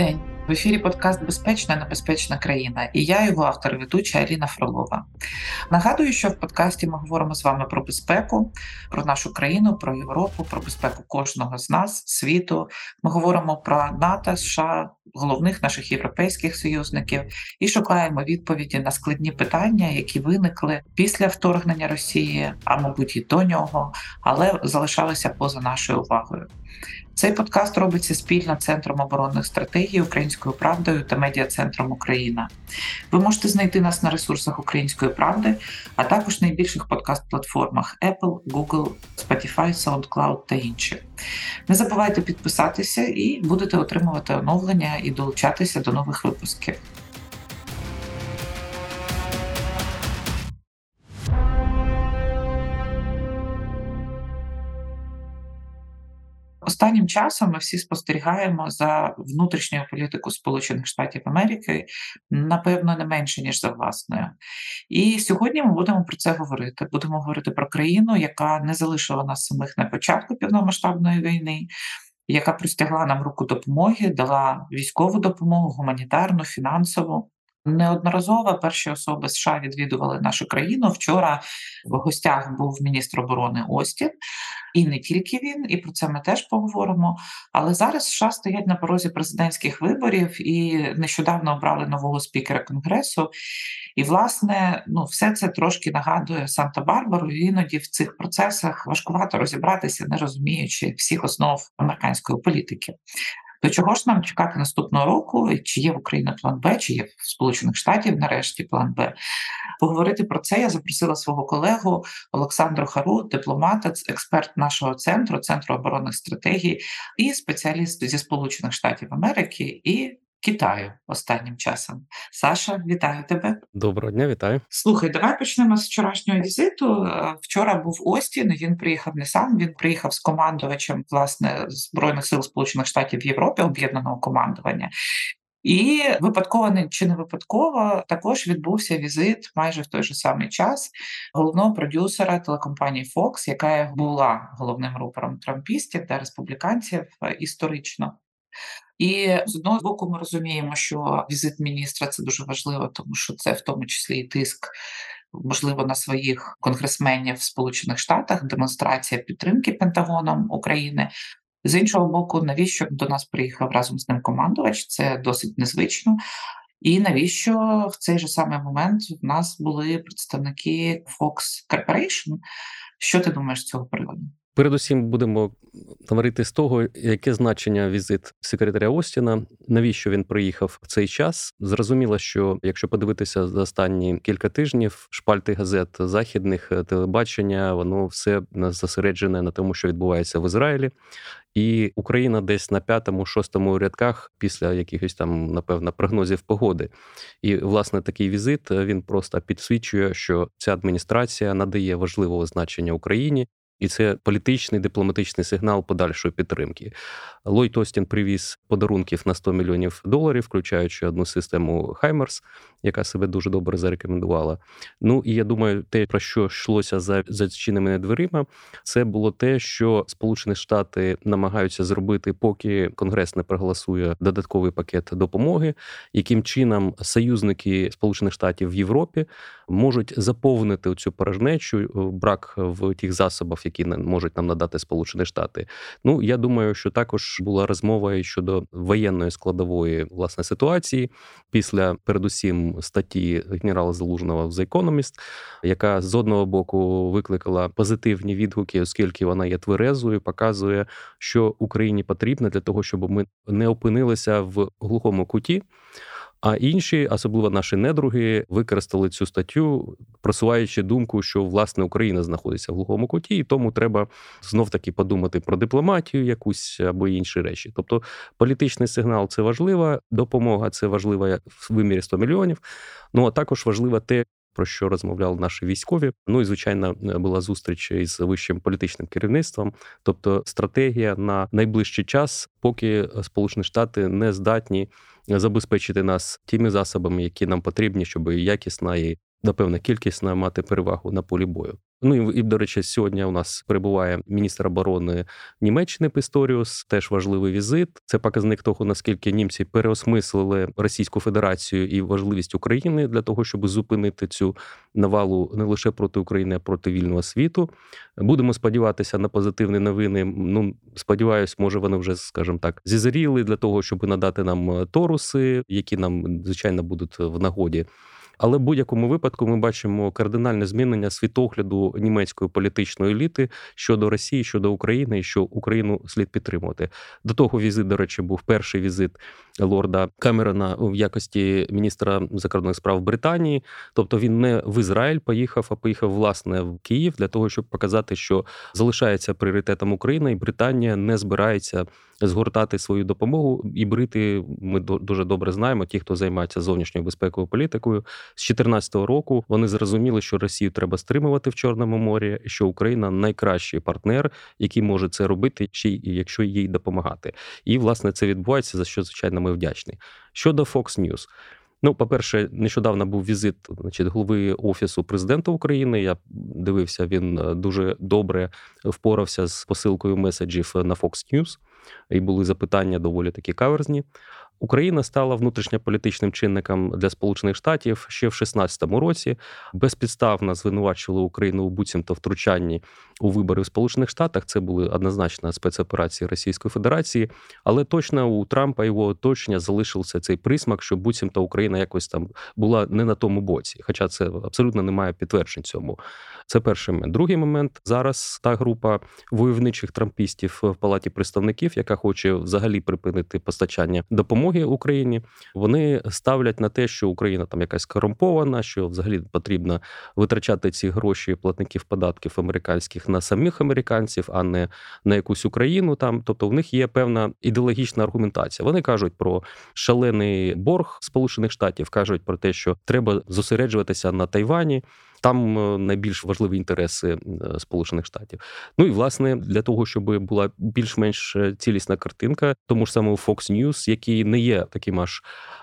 день. В ефірі подкаст Безпечна небезпечна країна і я, його автор ведуча Аліна Фролова. Нагадую, що в подкасті ми говоримо з вами про безпеку, про нашу країну, про Європу, про безпеку кожного з нас, світу. Ми говоримо про НАТО, США, головних наших європейських союзників і шукаємо відповіді на складні питання, які виникли після вторгнення Росії, а мабуть і до нього, але залишалися поза нашою увагою. Цей подкаст робиться спільно Центром оборонних стратегій Українською правдою та медіа-центром Україна. Ви можете знайти нас на ресурсах Української правди, а також найбільших подкаст-платформах Apple, Google, Spotify, SoundCloud та інші. Не забувайте підписатися і будете отримувати оновлення і долучатися до нових випусків. Останнім часом ми всі спостерігаємо за внутрішньою політикою Сполучених Штатів Америки, напевно, не менше ніж за власною. І сьогодні ми будемо про це говорити. Будемо говорити про країну, яка не залишила нас самих на початку повномасштабної війни. Яка простягла нам руку допомоги, дала військову допомогу, гуманітарну, фінансову. Неодноразово перші особи США відвідували нашу країну. Вчора в гостях був міністр оборони Остін, і не тільки він, і про це ми теж поговоримо. Але зараз США стоять на порозі президентських виборів і нещодавно обрали нового спікера конгресу. І, власне, ну все це трошки нагадує Санта-Барбару. Іноді в цих процесах важкувато розібратися, не розуміючи всіх основ американської політики. До чого ж нам чекати наступного року? Чи є в Україні план Б, чи є в Сполучених Штатів нарешті план Б? Поговорити про це я запросила свого колегу Олександру Хару, дипломата, експерт нашого центру, центру оборонних стратегій і спеціаліст зі Сполучених Штатів Америки і Китаю останнім часом. Саша, вітаю тебе. Доброго дня, вітаю. Слухай, давай почнемо з вчорашнього візиту. Е, вчора був Остін. Він приїхав не сам. Він приїхав з командувачем власне збройних сил Сполучених Штатів Європи, об'єднаного командування. І випадково чи не випадково також відбувся візит майже в той же самий час головного продюсера телекомпанії Fox, яка була головним рупором трампістів та республіканців е, історично. І з одного боку, ми розуміємо, що візит міністра це дуже важливо, тому що це в тому числі і тиск. Можливо, на своїх конгресменів в Сполучених Штатах демонстрація підтримки Пентагоном України. З іншого боку, навіщо до нас приїхав разом з ним командувач? Це досить незвично. І навіщо в цей же самий момент в нас були представники Fox Corporation? Що ти думаєш з цього приводу? Передусім будемо говорити з того, яке значення візит секретаря Остіна, навіщо він приїхав в цей час. Зрозуміло, що якщо подивитися за останні кілька тижнів, шпальти газет західних е, телебачення, воно все зосереджене на тому, що відбувається в Ізраїлі. І Україна десь на п'ятому, шостому рядках після якихось там, напевно, прогнозів погоди. І власне такий візит е, він просто підсвічує, що ця адміністрація надає важливого значення Україні і це політичний дипломатичний сигнал подальшої підтримки. Ллойд Остін привіз подарунків на 100 мільйонів доларів, включаючи одну систему Хаймерс, яка себе дуже добре зарекомендувала. Ну і я думаю, те, про що йшлося за зачиненими дверима, це було те, що Сполучені Штати намагаються зробити, поки Конгрес не проголосує додатковий пакет допомоги, яким чином союзники Сполучених Штатів в Європі можуть заповнити цю порожнечу брак в тих засобах, які можуть нам надати Сполучені Штати. Ну я думаю, що також була розмова щодо воєнної складової власне ситуації після передусім статті генерала Залужного в The Economist, яка з одного боку викликала позитивні відгуки, оскільки вона є тверезою, показує, що Україні потрібно для того, щоб ми не опинилися в глухому куті. А інші, особливо наші недруги, використали цю статтю, просуваючи думку, що власне Україна знаходиться в глухому куті, і тому треба знов таки подумати про дипломатію, якусь або інші речі. Тобто політичний сигнал це важлива, допомога це важлива в вимірі 100 мільйонів. Ну а також важливо те. Про що розмовляли наші військові? Ну і звичайно була зустріч із вищим політичним керівництвом, тобто стратегія на найближчий час, поки Сполучені Штати не здатні забезпечити нас тими засобами, які нам потрібні, щоб якісна і напевно кількісна мати перевагу на полі бою. Ну і, до речі, сьогодні у нас перебуває міністр оборони Німеччини Пісторіус. Теж важливий візит. Це показник того, наскільки німці переосмислили Російську Федерацію і важливість України для того, щоб зупинити цю навалу не лише проти України, а проти вільного світу. Будемо сподіватися на позитивні новини. Ну сподіваюсь, може вони вже, скажімо так, зізріли для того, щоб надати нам торуси, які нам звичайно будуть в нагоді. Але в будь-якому випадку ми бачимо кардинальне змінення світогляду німецької політичної еліти щодо Росії, щодо України, і що Україну слід підтримувати. До того візит, до речі, був перший візит лорда Камерона в якості міністра закордонних справ Британії. Тобто він не в Ізраїль поїхав, а поїхав власне в Київ для того, щоб показати, що залишається пріоритетом Україна, і Британія не збирається згортати свою допомогу. І брити ми дуже добре знаємо. Ті, хто займається зовнішньою безпековою політикою, з 2014 року вони зрозуміли, що Росію треба стримувати в Чорному морі, що Україна найкращий партнер, який може це робити, ще якщо їй допомагати. І власне це відбувається за що звичайно ми вдячні. Щодо Fox News. Ну, по-перше, нещодавно був візит значить, голови офісу президента України. Я дивився, він е, дуже добре впорався з посилкою меседжів на Fox News, і були запитання доволі такі каверзні. Україна стала внутрішньополітичним чинником для Сполучених Штатів ще в 16-му році. Безпідставно звинувачували Україну у буцімто втручанні у вибори в Сполучених Штатах. Це були однозначно спецоперації Російської Федерації, але точно у Трампа його оточення залишився цей присмак, що буцімто Україна якось там була не на тому боці, хоча це абсолютно немає підтверджень цьому. Це перший момент. Другий момент зараз та група войовничих трампістів в палаті представників, яка хоче взагалі припинити постачання допомоги Україні. Вони ставлять на те, що Україна там якась корумпована, що взагалі потрібно витрачати ці гроші платників податків американських на самих американців, а не на якусь Україну. Там, тобто, в них є певна ідеологічна аргументація. Вони кажуть про шалений борг Сполучених Штатів, кажуть про те, що треба зосереджуватися на Тайвані. Там е, найбільш важливі інтереси е, Сполучених Штатів. Ну і власне для того, щоб була більш-менш е, цілісна картинка, тому ж саме Fox News, який не є таким аж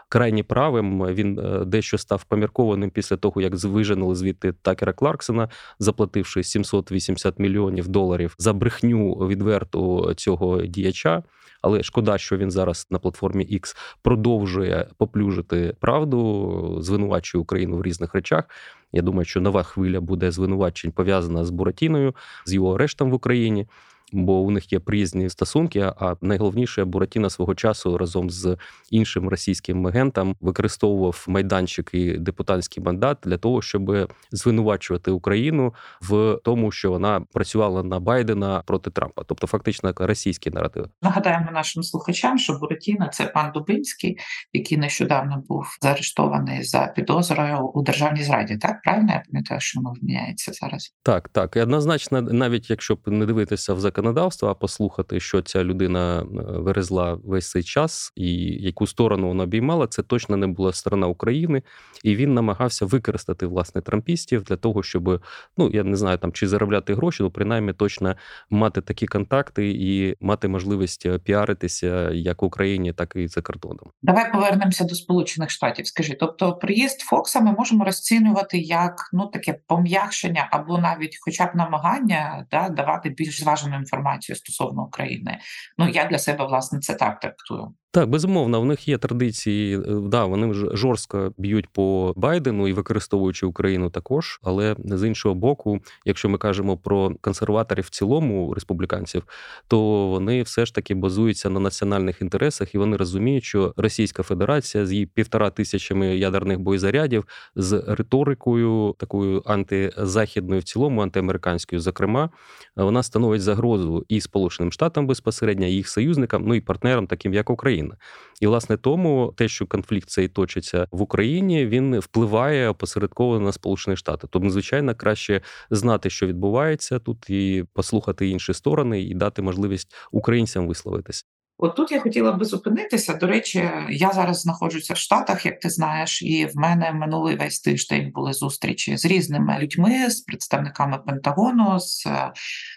крайні правим, він дещо став поміркованим після того, як виженули звідти Такера Кларксона, заплативши 780 мільйонів доларів за брехню відверту цього діяча. Але шкода, що він зараз на платформі X продовжує поплюжити правду, звинувачує Україну в різних речах. Я думаю, що нова хвиля буде звинувачень пов'язана з Буратіною, з його арештом в Україні бо у них є приязні стосунки. А найголовніше Буратіна свого часу разом з іншим російським агентом використовував майданчик і депутатський мандат для того, щоб звинувачувати Україну в тому, що вона працювала на Байдена проти Трампа, тобто фактично російський наратив. Нагадаємо нашим слухачам, що Буратіна це пан Дубинський, який нещодавно був заарештований за підозрою у державній зраді. Так правильно я пам'ятаю, що воно вміняється зараз. Так, так і однозначно, навіть якщо б не дивитися в законодавства, а послухати, що ця людина е, вирезла весь цей час і яку сторону вона обіймала, це точно не була сторона України, і він намагався використати власне трампістів для того, щоб ну я не знаю там чи заробляти гроші, ну принаймні точно мати такі контакти і мати можливість е, піаритися як в Україні, так і за кордоном. Давай повернемося до Сполучених Штатів. Скажи, тобто приїзд Фокса ми можемо розцінювати як ну таке пом'якшення або навіть, хоча б намагання да давати більш зважену інформацію стосовно України. Ну я для себе власне це так трактую. Так, безумовно, в них є традиції. Е, да, вони жорстко б'ють по Байдену і використовуючи Україну також. Але з іншого боку, якщо ми кажемо про консерваторів в цілому республіканців, то вони все ж таки базуються на національних інтересах, і вони розуміють, що Російська Федерація з її півтора тисячами ядерних боєзарядів з риторикою такою антизахідною, в цілому антиамериканською, зокрема, вона становить загрозу і Сполученим Штатам безпосередньо, і їх союзникам, ну і партнерам, таким як Україна. Україна. І власне тому те, що конфлікт цей точиться в Україні, він впливає посередково на Сполучені Штати. Тому, звичайно, краще знати, що відбувається тут, і послухати інші сторони, і дати можливість українцям висловитися. От тут я хотіла би зупинитися. До речі, я зараз знаходжуся в Штатах, як ти знаєш, і в мене минулий весь тиждень були зустрічі з різними людьми, з представниками Пентагону, з е,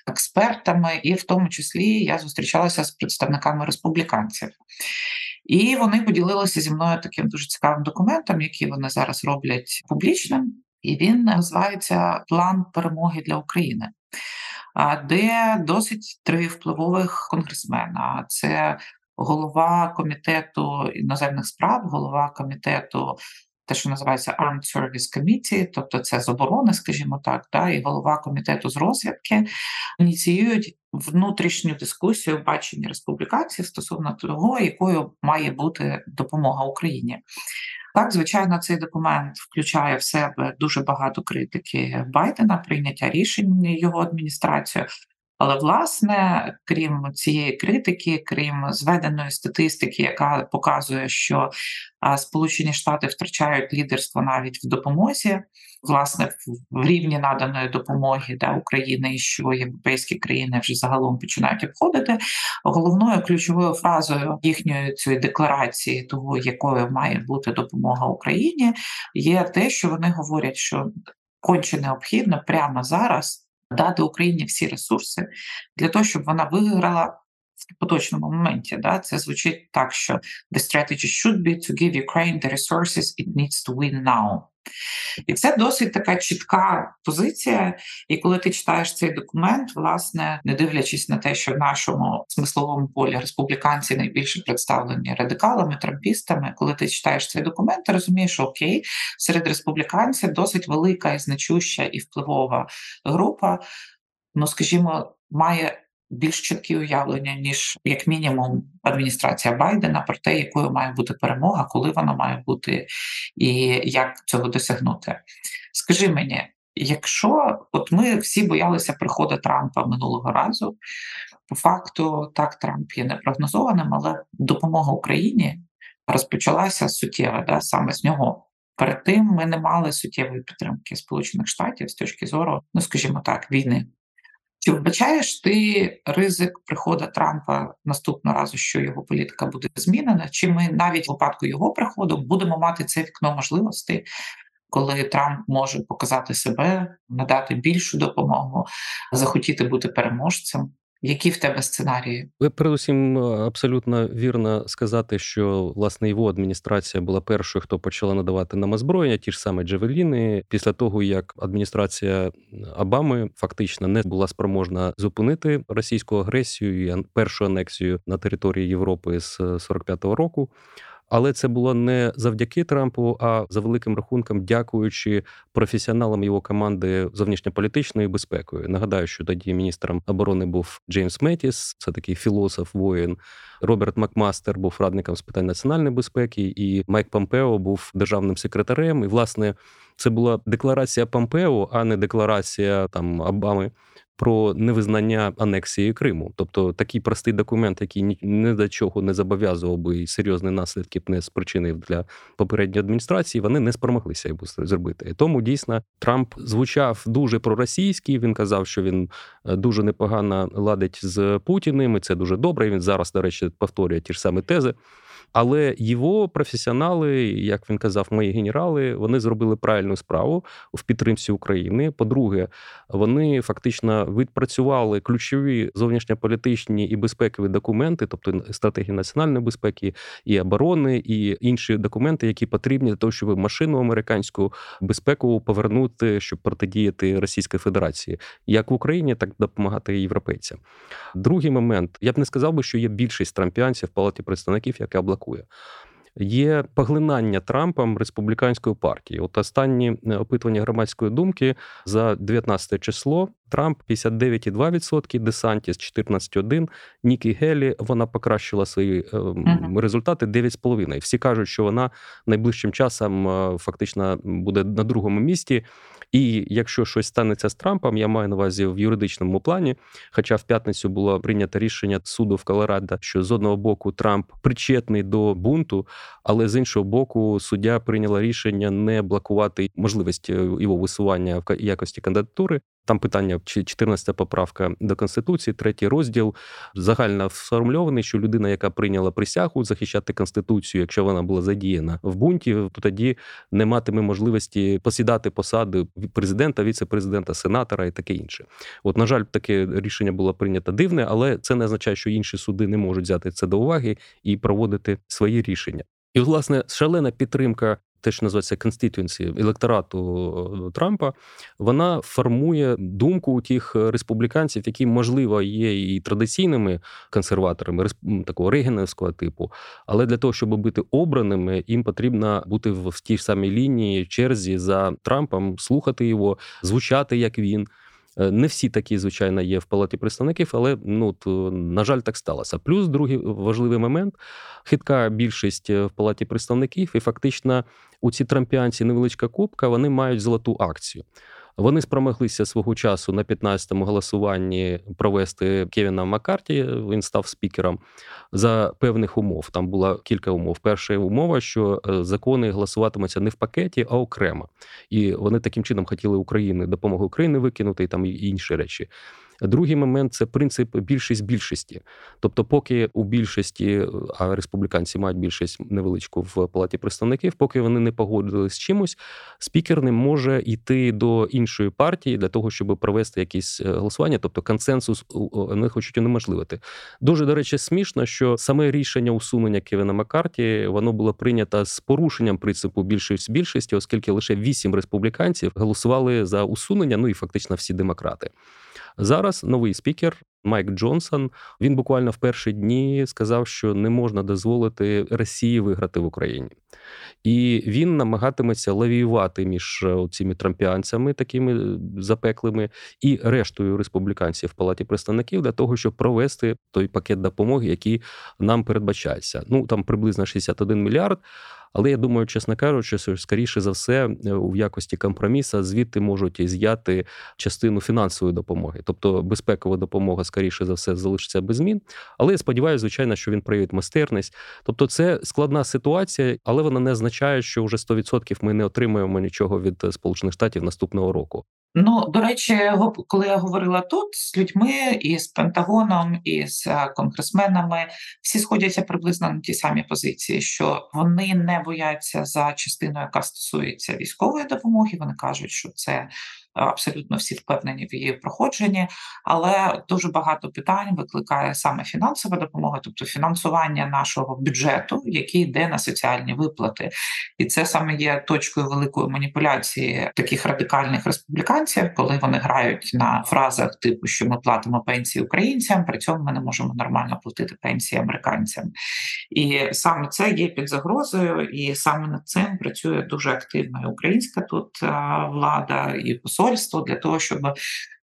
експертами, і в тому числі я зустрічалася з представниками республіканців. І вони поділилися зі мною таким дуже цікавим документом, який вони зараз роблять публічним. і він називається План перемоги для України, де досить три впливових конгресмена. Це голова комітету іноземних справ, голова комітету. Те, що називається Armed Service Committee, тобто це з оборони, скажімо так, да, і голова комітету з розвідки ініціюють внутрішню дискусію бачення республіканців стосовно того, якою має бути допомога Україні. Так, звичайно, цей документ включає в себе дуже багато критики Байдена, прийняття рішень його адміністрацією. Але власне, крім цієї критики, крім зведеної статистики, яка показує, що Сполучені Штати втрачають лідерство навіть в допомозі, власне, в рівні наданої допомоги да, України, і що європейські країни вже загалом починають обходити. Головною ключовою фразою їхньої цієї декларації, того якою має бути допомога Україні, є те, що вони говорять, що конче необхідно прямо зараз дати Україні всі ресурси для того, щоб вона виграла в поточному моменті. Да? Це звучить так, що the strategy should be to give Ukraine the resources it needs to win now. І це досить така чітка позиція. І коли ти читаєш цей документ, власне, не дивлячись на те, що в нашому смисловому полі республіканці найбільше представлені радикалами, трампістами, коли ти читаєш цей документ, ти розумієш, що окей, серед республіканців досить велика і значуща і впливова група. Ну, скажімо, має більш чіткі уявлення, ніж як мінімум адміністрація Байдена про те, якою має бути перемога, коли вона має бути, і як цього досягнути. Скажи мені, якщо от ми всі боялися приходу Трампа минулого разу, по факту так Трамп є непрогнозованим, але допомога Україні розпочалася суттєво, да, саме з нього. Перед тим ми не мали суттєвої підтримки Сполучених Штатів з точки зору, ну скажімо так, війни. Чи вбачаєш ти ризик приходу Трампа наступного разу, що його політика буде змінена? Чи ми навіть в випадку його приходу будемо мати це вікно можливостей, коли Трамп може показати себе, надати більшу допомогу, захотіти бути переможцем? Які в тебе сценарії? Ви передусім абсолютно вірно сказати, що власне його адміністрація була першою, хто почала надавати нам озброєння, ті ж саме Джевеліни, після того як адміністрація Обами фактично не була спроможна зупинити російську агресію і першу анексію на території Європи з 45-го року. Але це було не завдяки Трампу, а за великим рахунком, дякуючи професіоналам його команди зовнішньополітичною безпекою. Нагадаю, що тоді міністром оборони був Джеймс Метіс, це такий філософ, воїн. Роберт Макмастер був радником з питань національної безпеки, і Майк Помпео був державним секретарем. І, власне, це була декларація Помпео, а не декларація там Обами про невизнання анексії Криму. Тобто такий простий документ, який ні до чого не зобов'язував би і серйозні наслідки б не спричинив для попередньої адміністрації, вони не спромоглися його зробити. І тому дійсно Трамп звучав дуже проросійський. Він казав, що він е, дуже непогано ладить з Путіним. і Це дуже добре. Він зараз, до речі, повторює ті ж самі тези. Але його професіонали, як він казав, мої генерали, вони зробили правильну справу в підтримці України. По-друге, вони фактично відпрацювали ключові зовнішньополітичні і безпекові документи, тобто стратегії національної безпеки і оборони, і інші документи, які потрібні для того, щоб машину американську безпекову повернути, щоб протидіяти Російській Федерації, як в Україні, так допомагати європейцям. Другий момент я б не сказав би, що є більшість трампіанців в палаті представників, яка бракує. Є поглинання Трампом республіканської партії. От останні е, опитування громадської думки за 19 число Трамп 59,2%, Десантіс 14,1%, Нікі Гелі вона покращила свої uh-huh. результати 9,5%. Всі кажуть, що вона найближчим часом е, фактично буде на другому місці. І якщо щось станеться з Трампом, я маю на увазі в юридичному плані. Хоча в п'ятницю було прийнято рішення суду в Колорадо, що з одного боку Трамп причетний до бунту, але з іншого боку, суддя прийняла рішення не блокувати можливість е, його висування в якості кандидатури. Там питання чи 14 поправка до конституції, третій розділ загально сформульований, що людина, яка прийняла присягу захищати конституцію, якщо вона була задіяна в бунті, то тоді не матиме можливості посідати посади президента, віце-президента, сенатора і таке інше. От, на жаль, таке рішення було прийнято дивне, але це не означає, що інші суди не можуть взяти це до уваги і проводити свої рішення. І, власне, шалена підтримка те, що називається constituency, електорату е, Трампа, вона формує думку у тих республіканців, які, можливо, є і традиційними консерваторами такого регенівського типу, але для того, щоб бути обраними, їм потрібно бути в тій самій лінії черзі за Трампом, слухати його, звучати як він. Е, не всі такі, звичайно, є в палаті представників, але ну то, на жаль, так сталося. Плюс другий важливий момент: хитка більшість е, в палаті представників, і фактично у ці трампіанці невеличка кубка, вони мають золоту акцію. Вони спромоглися свого часу на 15-му голосуванні провести Кевіна Маккарті, Він став спікером за певних умов. Там було кілька умов. Перша умова, що е, закони голосуватимуться не в пакеті, а окремо. І вони таким чином хотіли України допомогу Україні викинути і там інші речі. Другий момент це принцип більшість більшості. Тобто, поки у більшості, а республіканці мають більшість невеличку в палаті представників, поки вони не погодились з чимось, спікер не може йти до іншої партії для того, щоб провести якісь е, голосування, тобто консенсус вони хочуть унеможливити. Дуже до речі, смішно, що саме рішення усунення Кевіна Маккарті воно було прийнято з порушенням принципу більшість більшості, оскільки лише вісім республіканців голосували за усунення, ну і фактично всі демократи. Зараз новий спікер Майк Джонсон. Він буквально в перші дні сказав, що не можна дозволити Росії виграти в Україні. І він намагатиметься лавіювати між е, цими трампіанцями, такими запеклими, і рештою республіканців в палаті представників для того, щоб провести той пакет допомоги, який нам передбачається. Ну там приблизно 61 мільярд. Але я думаю, чесно кажучи, що скоріше за все, е, в якості компроміса звідти можуть з'яти частину фінансової допомоги, тобто безпекова допомога, скоріше за все, залишиться без змін. Але я сподіваюся, звичайно, що він проявить майстерність. Тобто, це складна ситуація, але вона не означає, що вже 100% ми не отримаємо нічого від е, Сполучених Штатів наступного року. Ну, до речі, коли я говорила тут з людьми і з Пентагоном, і з е, конгресменами, всі сходяться приблизно на ті самі позиції, що вони не бояться за частину, яка стосується військової допомоги. Вони кажуть, що це абсолютно всі впевнені в її проходженні, але дуже багато питань викликає саме фінансова допомога, тобто фінансування нашого бюджету, який йде на соціальні виплати, і це саме є точкою великої маніпуляції таких радикальних республіканців, коли вони грають на фразах типу, що ми платимо пенсії українцям, при цьому ми не можемо нормально платити пенсії американцям. І саме це є під загрозою, і саме над цим працює дуже активно і українська тут влада і посольство для того, щоб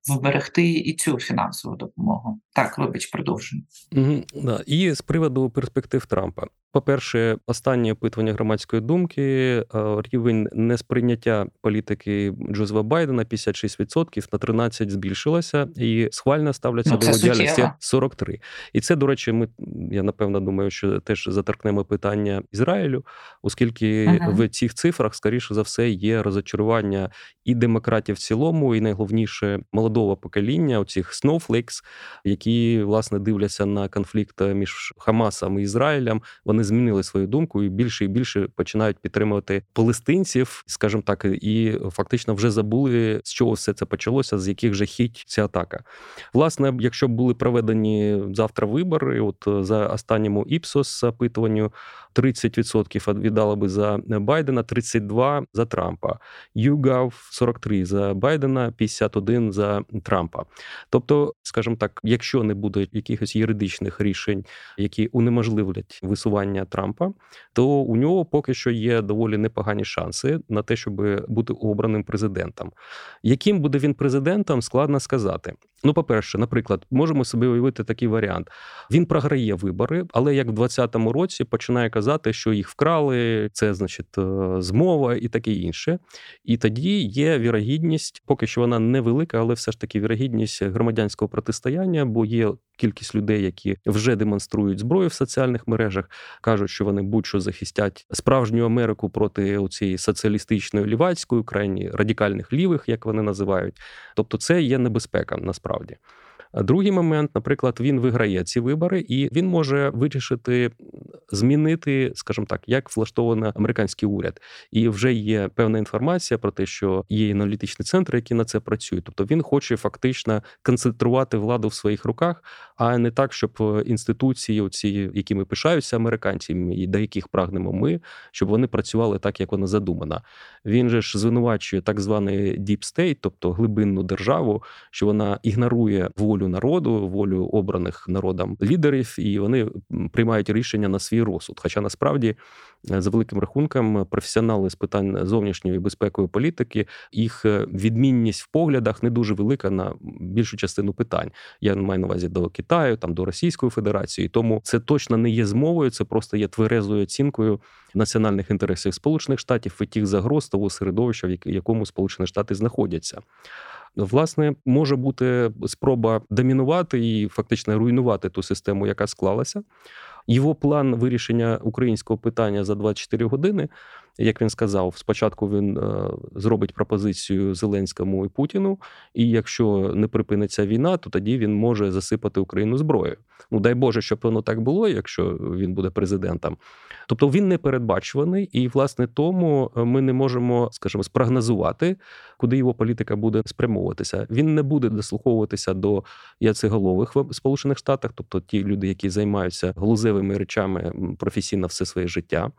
вберегти і цю фінансову допомогу. Так, вибач, продовжуємо. Угу, да. І з приводу перспектив Трампа. По-перше, останнє опитування громадської думки, е, рівень несприйняття політики Джозефа Байдена 56% на 13 збільшилося, і схвально ставляться ну, до його діяльності 43. І це, до речі, ми я напевно думаю, що теж заторкнемо питання Ізраїлю, оскільки ага. в цих цифрах, скоріше за все, є розочарування і демократів в цілому, і найголовніше молодого покоління, оцих snowflakes, які власне дивляться на конфлікт між Хамасом і Ізраїлем. Вони змінили свою думку і більше і більше починають підтримувати палестинців, скажімо так, і фактично вже забули з чого все це почалося, з яких жахіть ця атака. Власне, якщо б були проведені завтра вибори, от за останньому іпсос опитуванню 30% віддало би за Байдена, 32% за Трампа. YouGov 43 за Байдена, 51 за Трампа. Тобто, скажімо так, якщо не буде якихось юридичних рішень, які унеможливлять висування Трампа, то у нього поки що є доволі непогані шанси на те, щоб бути обраним президентом. Яким буде він президентом, складно сказати. Ну, по-перше, наприклад, можемо собі уявити такий варіант: він програє вибори, але як в 2020 році починає казати, що їх вкрали, це значить е, змова і таке інше. І тоді є вірогідність, поки що вона невелика, але все ж таки вірогідність громадянського протистояння, бо є кількість людей, які вже демонструють зброю в соціальних мережах, кажуть, що вони будь-що захистять справжню Америку проти цієї соціалістичної лівацької, крайні радикальних лівих, як вони називають. Тобто, це є небезпека насправді. А другий момент, наприклад, він виграє ці вибори, і він може вирішити змінити, скажімо так, як влаштований американський уряд. І вже є певна інформація про те, що є аналітичні центри, які на це працюють. Тобто він хоче фактично концентрувати владу в своїх руках, а не так, щоб інституції, оці, якими пишаються американці, і до яких прагнемо ми, щоб вони працювали так, як вона задумана. Він же ж звинувачує так званий deep state, тобто глибинну державу, що вона ігнорує волю народу, волю обраних народом лідерів, і вони приймають рішення на свій розсуд. Хоча насправді, е, за великим рахунком, професіонали з питань зовнішньої безпекової політики, їх е, відмінність в поглядах не дуже велика на більшу частину питань. Я маю на увазі до Китаю, там до Російської Федерації. Тому це точно не є змовою, це просто є тверезою оцінкою національних інтересів Сполучених Штатів і тих загроз того середовища, в якому Сполучені Штати знаходяться. Власне, може бути спроба домінувати і фактично руйнувати ту систему, яка склалася. Його план вирішення українського питання за 24 години як він сказав, спочатку він е, зробить пропозицію Зеленському і Путіну, і якщо не припиниться війна, то тоді він може засипати Україну зброєю. Ну дай Боже, щоб воно так було, якщо він буде президентом. Тобто він не передбачуваний, і власне тому ми не можемо, скажімо, спрогнозувати, куди його політика буде спрямовуватися. Він не буде дослуховуватися до яцеголових в Сполучених Штатах, тобто ті люди, які займаються глузевими речами професійно все своє життя.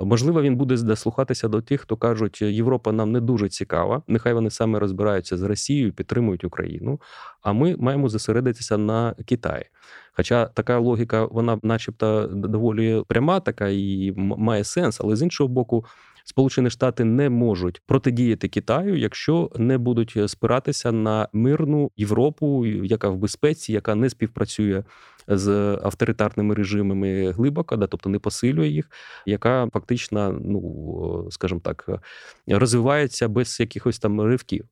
Можливо, він буде дослухатися до тих, хто кажуть, Європа нам не дуже цікава. Нехай вони саме розбираються з Росією, підтримують Україну. А ми маємо зосередитися на Китаї. Хоча така логіка, вона, начебто, доволі пряма, така і має сенс, але з іншого боку. Сполучені Штати не можуть протидіяти Китаю, якщо не будуть спиратися на мирну Європу, яка в безпеці, яка не співпрацює з авторитарними режимами глибоко, да, тобто не посилює їх, яка фактично, ну скажімо так, розвивається без якихось там ривків.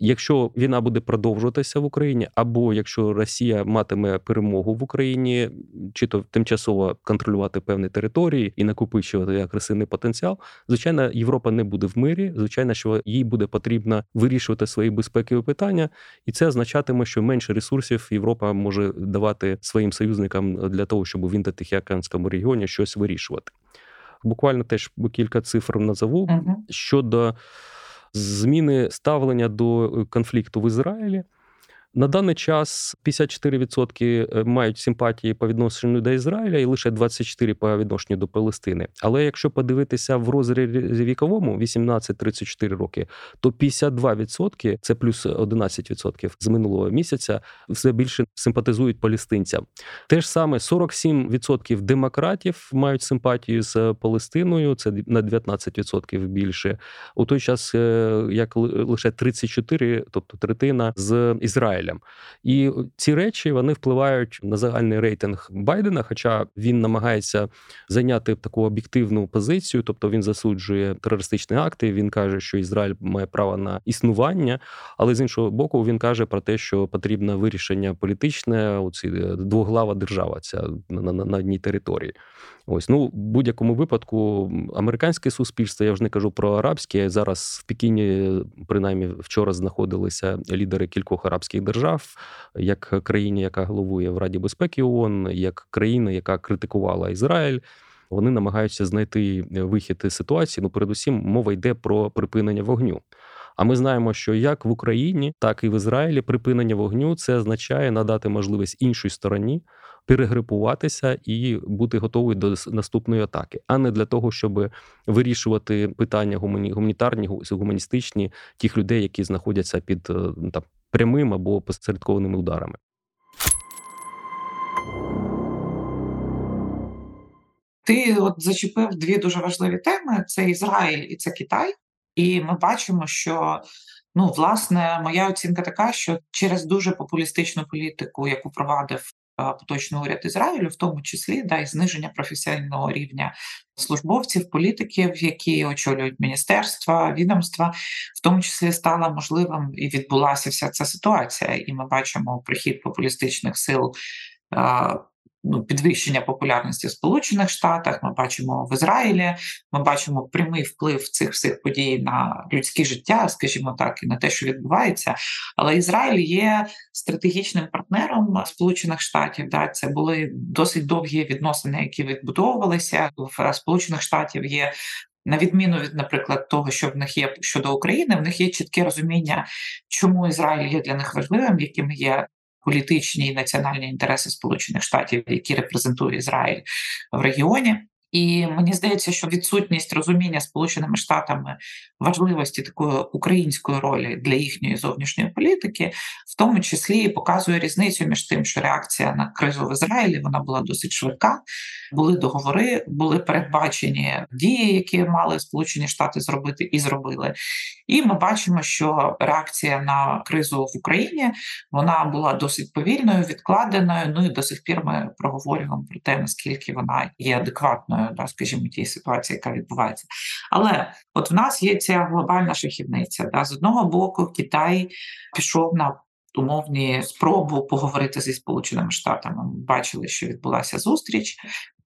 Якщо війна буде продовжуватися в Україні, або якщо Росія матиме перемогу в Україні, чи то тимчасово контролювати певні території і накопичувати агресивний потенціал, звичайно, Європа не буде в мирі. Звичайно, що їй буде потрібно вирішувати свої безпекові питання, і це означатиме, що менше ресурсів Європа може давати своїм союзникам для того, щоб в індотихоокеанському регіоні щось вирішувати. Буквально теж кілька цифр назову uh щодо зміни ставлення до е, конфлікту в Ізраїлі. На даний час 54% е, мають симпатії по відношенню до Ізраїля і лише 24% по відношенню до Палестини. Але якщо подивитися в розрізі віковому 18-34 роки, то 52% це плюс 11% з минулого місяця, все більше симпатизують палестинцям. Те ж саме 47% демократів мають симпатію з Палестиною, це на 19% більше. У той час е, як лише 34%, тобто третина з Ізраїля. Ізраїлем. І ці речі вони впливають на загальний рейтинг Байдена, хоча він намагається зайняти таку об'єктивну позицію, тобто він засуджує терористичні акти. Він каже, що Ізраїль має право на існування, але з іншого боку, він каже про те, що потрібне вирішення політичне, оці е, двоглава держава, ця на, на, на одній території. Ось ну в будь-якому випадку американське суспільство, я вже не кажу про арабське. Зараз в Пекіні, принаймні, вчора знаходилися лідери кількох арабських держав, як країні, яка головує в Раді безпеки ООН, як країна, яка критикувала Ізраїль. Вони намагаються знайти вихід із ситуації. Ну, передусім, мова йде про припинення вогню. А ми знаємо, що як в Україні, так і в Ізраїлі припинення вогню це означає надати можливість іншій стороні перегрупуватися і бути готовий до наступної атаки, а не для того, щоб вирішувати питання гуманітарні, гуманістичні тих людей, які знаходяться під е, там прямим або посередкованими ударами. Ти от зачепив дві дуже важливі теми: це Ізраїль і це Китай. І ми бачимо, що ну, власне, моя оцінка така, що через дуже популістичну політику, яку провадив поточний уряд Ізраїлю, в тому числі да, і зниження професійного рівня службовців, політиків, які очолюють міністерства, відомства, в тому числі стала можливим і відбулася вся ця ситуація. І ми бачимо прихід популістичних сил ну, підвищення популярності в Сполучених Штатах. Ми бачимо в Ізраїлі. Ми бачимо прямий вплив цих всіх подій на людське життя, скажімо так, і на те, що відбувається. Але Ізраїль є стратегічним партнером Сполучених Штатів. Да, це були досить довгі відносини, які відбудовувалися в Сполучених Штатів. Є на відміну від, наприклад, того, що в них є щодо України, в них є чітке розуміння, чому Ізраїль є для них важливим, яким є політичні і національні інтереси Сполучених Штатів, які репрезентує Ізраїль в регіоні. І мені здається, що відсутність розуміння Сполученими Штатами важливості такої української ролі для їхньої зовнішньої політики, в тому числі показує різницю між тим, що реакція на кризу в Ізраїлі вона була досить швидка. Були договори, були передбачені дії, які мали Сполучені Штати зробити, і зробили. І ми бачимо, що реакція на кризу в Україні вона була досить повільною, відкладеною. Ну і до сих пір ми проговорюємо про те, наскільки вона є адекватною, да, скажімо, тієї ситуації, яка відбувається. Але от в нас є ця глобальна шахівниця. Да, З одного боку, Китай пішов на умовні спробу поговорити зі Сполученими Штатами. Ми бачили, що відбулася зустріч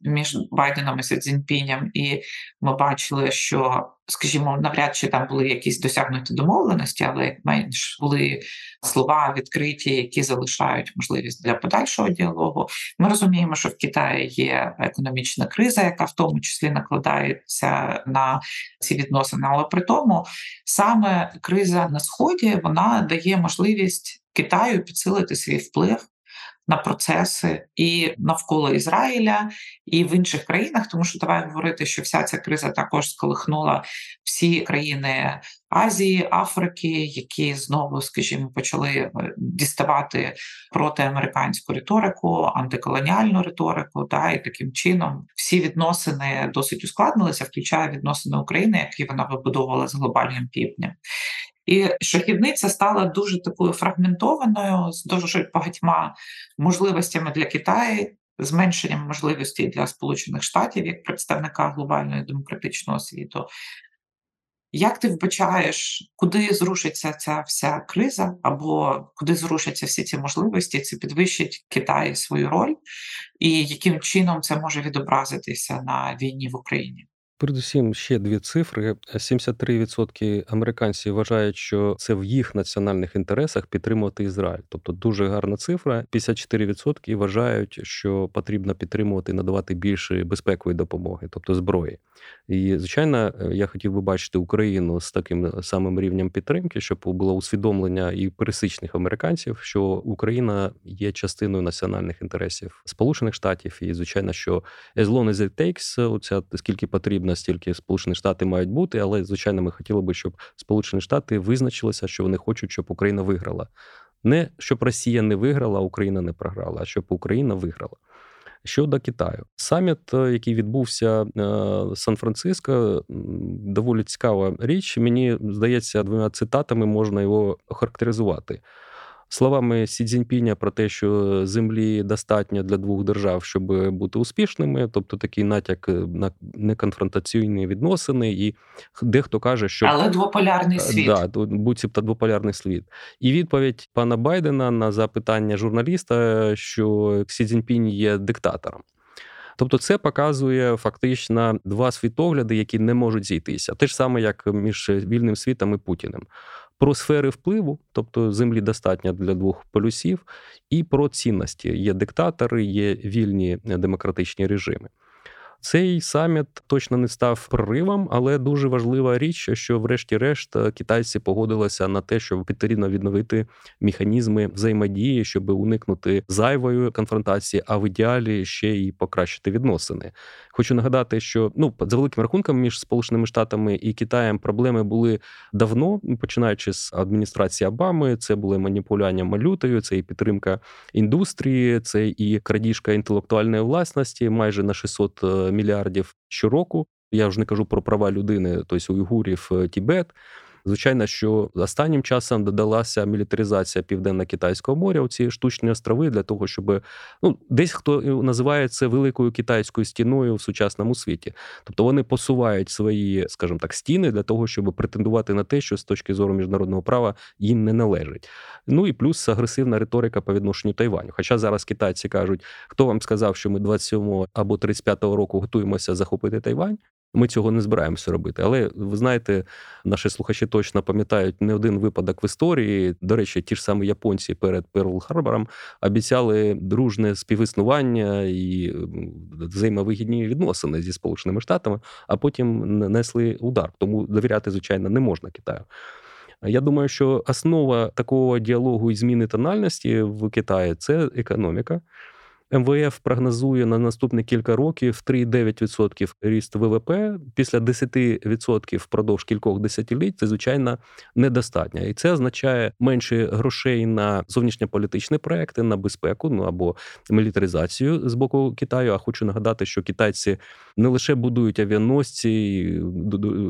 між Байденом і Сі Цзіньпінем, і ми бачили, що, скажімо, навряд чи там були якісь досягнуті домовленості, але як менш були слова відкриті, які залишають можливість для подальшого діалогу. Ми розуміємо, що в Китаї є економічна криза, яка в тому числі накладається на ці відносини. Але при тому саме криза на сході вона дає можливість. Китаю підсилити свій вплив на процеси і навколо Ізраїля, і в інших країнах, тому що давай говорити, що вся ця криза також сколихнула всі країни Азії, Африки, які знову, скажімо, почали е, діставати протиамериканську риторику, антиколоніальну риторику, да, і таким чином всі відносини досить ускладнилися, включає відносини України, які вона вибудовувала з глобальним півднем. І шахівниця стала дуже такою фрагментованою з дуже багатьма можливостями для Китаю, зменшенням можливостей для Сполучених Штатів як представника глобального демократичного світу. Як ти вбачаєш, куди зрушиться ця вся криза, або куди зрушаться всі ці можливості, це підвищить Китай свою роль, і яким чином це може відобразитися на війні в Україні? Передусім, ще дві цифри: 73% американців вважають, що це в їх національних інтересах підтримувати Ізраїль. Тобто дуже гарна цифра. 54% вважають, що потрібно підтримувати, надавати більше безпекової допомоги, тобто зброї. І звичайно, я хотів би бачити Україну з таким самим рівнем підтримки, щоб було усвідомлення і пересичних американців, що Україна є частиною національних інтересів Сполучених Штатів, і звичайно, що as long as it takes, оця скільки потрібно настільки Сполучені Штати мають бути, але звичайно, ми хотіли би, щоб Сполучені Штати визначилися, що вони хочуть, щоб Україна виграла. Не щоб Росія не виграла, а Україна не програла, а щоб Україна виграла. Щодо Китаю, саміт, е, який відбувся в е, Сан-Франциско, доволі цікава річ. Мені здається, двома цитатами можна його охарактеризувати словами Сі Цзіньпіня про те, що землі достатньо для двох держав, щоб бути успішними, тобто такий натяк е, на неконфронтаційні відносини, і дехто каже, що але двополярний е, світ Да, буцімто двополярний світ. І відповідь пана Байдена на запитання журналіста, що Сі Цзіньпінь є диктатором. Тобто, це показує фактично два світогляди, які не можуть зійтися. Те ж саме, як між вільним світом і Путіним про сфери впливу, тобто землі достатньо для двох полюсів, і про цінності. Є диктатори, є вільні демократичні режими. Цей саміт точно не став проривом, але дуже важлива річ, що, врешті-решт, китайці погодилися на те, щоб потрібно відновити механізми взаємодії, щоб уникнути зайвої конфронтації, а в ідеалі ще й покращити відносини. Хочу нагадати, що ну за великим рахунком між Сполученими Штатами і Китаєм проблеми були давно, починаючи з адміністрації Обами, це були маніпулювання малютою, це і підтримка індустрії, це і крадіжка інтелектуальної власності, майже на 600 мільярдів щороку. Я вже не кажу про права людини, тобто уйгурів, е, Тібет. Звичайно, що останнім часом додалася мілітаризація південно-китайського моря. у ці штучні острови для того, щоб ну десь хто називає це великою китайською стіною в сучасному світі. Тобто вони посувають свої, скажімо так, стіни для того, щоб претендувати на те, що з точки зору міжнародного права їм не належить. Ну і плюс агресивна риторика по відношенню Тайваню. Хоча зараз китайці кажуть, хто вам сказав, що ми 27 або 35 року готуємося захопити Тайвань. Ми цього не збираємося робити. Але ви знаєте, наші слухачі точно пам'ятають не один випадок в історії. До речі, ті ж самі японці перед Перл Харбором обіцяли дружне співіснування і взаємовигідні відносини зі Сполученими Штатами, а потім несли удар. Тому довіряти, звичайно, не можна Китаю. Я думаю, що основа такого діалогу і зміни тональності в Китаї це економіка. МВФ прогнозує на наступні кілька років 3,9% ріст ВВП після 10% впродовж кількох десятиліть. Це звичайно недостатньо, і це означає менше грошей на зовнішньополітичні проекти, на безпеку, ну або мілітаризацію з боку Китаю. А хочу нагадати, що китайці не лише будують авіаносці,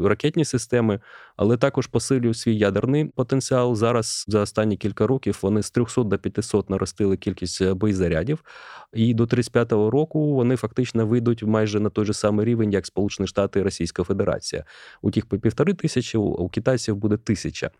ракетні системи, але також посилюють свій ядерний потенціал. Зараз за останні кілька років вони з 300 до 500 наростили кількість боєзарядів і до 35-го року вони фактично вийдуть майже на той же самий рівень, як Сполучені Штати і Російська Федерація. У тих по півтори тисячі, у китайців буде тисяча.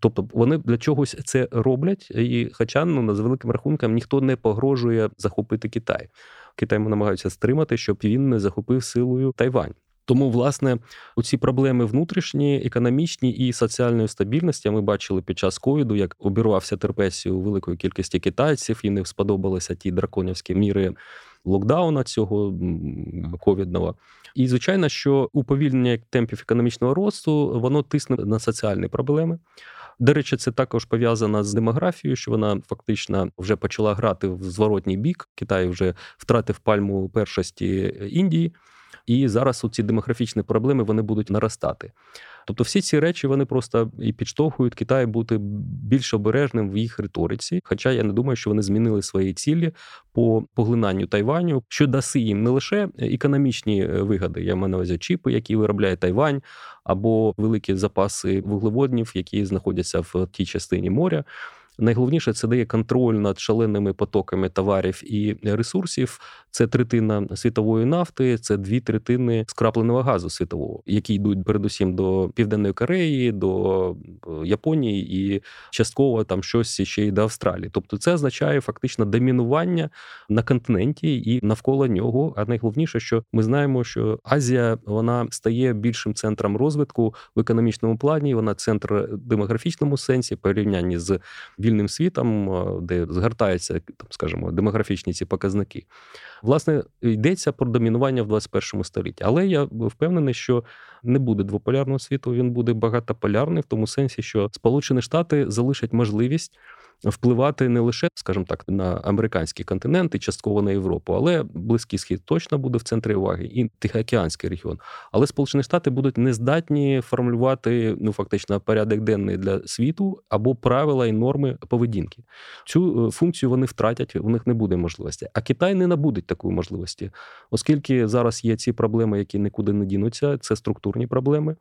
Тобто вони для чогось це роблять, і хоча ну з великим рахунком ніхто не погрожує захопити Китай. Китай намагаються стримати, щоб він не захопив силою Тайвань. Тому, власне, ці проблеми внутрішні, економічні і соціальної стабільності ми бачили під час ковіду, як обірвався терпесію великої кількості китайців, і не сподобалися ті драконівські міри локдауна цього ковідного. І звичайно, що уповільнення темпів економічного росту воно тисне на соціальні проблеми. До речі, це також пов'язано з демографією, що вона фактично вже почала грати в зворотній бік. Китай вже втратив пальму першості Індії. І зараз ці демографічні проблеми вони будуть наростати. Тобто, всі ці речі вони просто і підштовхують Китай бути більш обережним в їх риториці. Хоча я не думаю, що вони змінили свої цілі по поглинанню Тайваню, що даси їм не лише економічні е, вигоди, я маю на увазі чіпи, які виробляє Тайвань, або великі запаси вуглеводнів, які знаходяться в тій частині моря. Найголовніше це дає контроль над шаленими потоками товарів і ресурсів. Це третина світової нафти, це дві третини скрапленого газу світового, які йдуть передусім до Південної Кореї, до е, Японії і частково там щось ще й до Австралії. Тобто, це означає фактично домінування на континенті і навколо нього. А найголовніше, що ми знаємо, що Азія вона стає більшим центром розвитку в економічному плані. Вона центр демографічному сенсі порівнянні з вільним світом, де згортаються там, скажімо, демографічні ці показники. Власне, йдеться про домінування в 21 столітті. Але я впевнений, що не буде двополярного світу, він буде багатополярний в тому сенсі, що Сполучені Штати залишать можливість впливати не лише, скажімо так, на американський континент і частково на Європу, але близький схід точно буде в центрі уваги, і Тихоокеанський регіон. Але Сполучені Штати будуть нездатні формулювати ну фактично порядок денний для світу або правила і норми поведінки. Цю е, функцію вони втратять, у них не буде можливості. А Китай не набудуть такої можливості, оскільки зараз є ці проблеми, які нікуди не дінуться. Це структурні проблеми.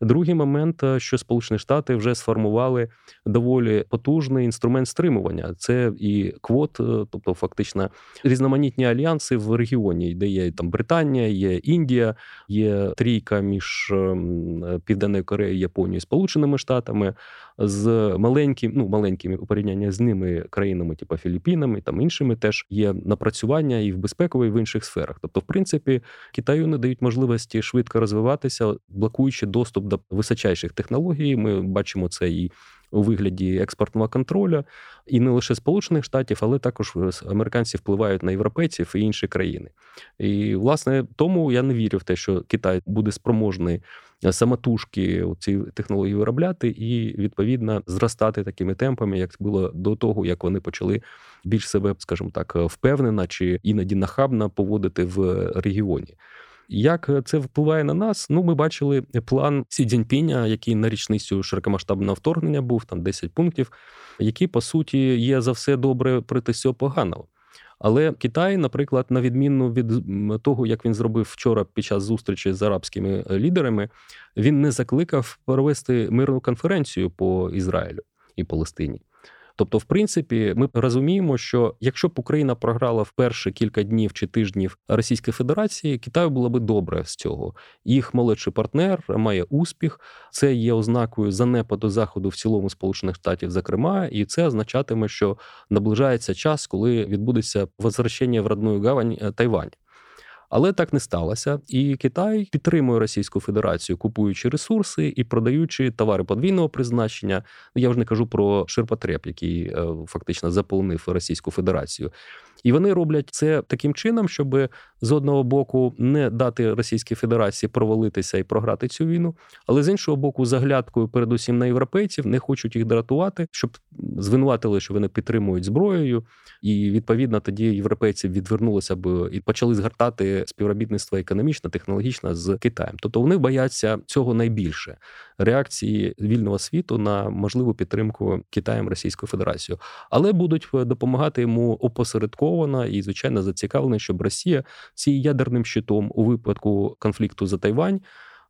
Другий момент, е, що Сполучені Штати вже сформували доволі потужний інструмент стримування. Це і квот, е, тобто фактично різноманітні альянси в регіоні, де є там Британія, є Індія, є трійка між ем, Південною Кореєю, Японією, Сполученими Штатами з маленьким, ну маленькими у порівнянні з ними країнами, типу Філіппінами, там іншими, теж є напрацювання і в безпековій, і в інших сферах. Тобто, в принципі, Китаю не дають можливості швидко розвиватися, блокуючи доступ до височайших технологій. Ми бачимо це і у вигляді експортного контролю, і не лише Сполучених Штатів, але також американці впливають на європейців і інші країни. І власне тому я не вірю в те, що Китай буде спроможний самотужки ці технології виробляти і відповідно зростати такими темпами, як було до того, як вони почали більш себе, скажімо так, впевнено чи іноді нахабно поводити в регіоні. Як це впливає на нас? Ну, ми бачили план Сі Цзіньпіня, який на річницю широкомасштабного вторгнення був там 10 пунктів, які по суті є за все добре проти всього поганого. Але Китай, наприклад, на відміну від того, як він зробив вчора під час зустрічі з арабськими лідерами, він не закликав провести мирну конференцію по Ізраїлю і Палестині. Тобто, в принципі, ми розуміємо, що якщо б Україна програла в перші кілька днів чи тижнів Російської Федерації, Китаю було би добре з цього. Їх молодший партнер має успіх. Це є ознакою занепаду заходу в цілому Сполучених Штатів, зокрема, і це означатиме, що наближається час, коли відбудеться возвращення в родную гавань е, Тайвань. Але так не сталося, і Китай підтримує Російську Федерацію, купуючи ресурси і продаючи товари подвійного призначення. Я вже не кажу про ширпотреб, який е, фактично заполонив Російську Федерацію. І вони роблять це таким чином, щоб з одного боку не дати Російській Федерації провалитися і програти цю війну, але з іншого боку, заглядкою, передусім на європейців, не хочуть їх дратувати, щоб звинуватили, що вони підтримують зброєю, і відповідно тоді європейці відвернулися б і почали згортати співробітництво економічне, технологічне з Китаєм. Тобто вони бояться цього найбільше реакції вільного світу на можливу підтримку Китаєм Російською Федерацією, але будуть допомагати йому опосередковано і звичайно зацікавлена, щоб Росія ці ядерним щитом у випадку конфлікту за Тайвань.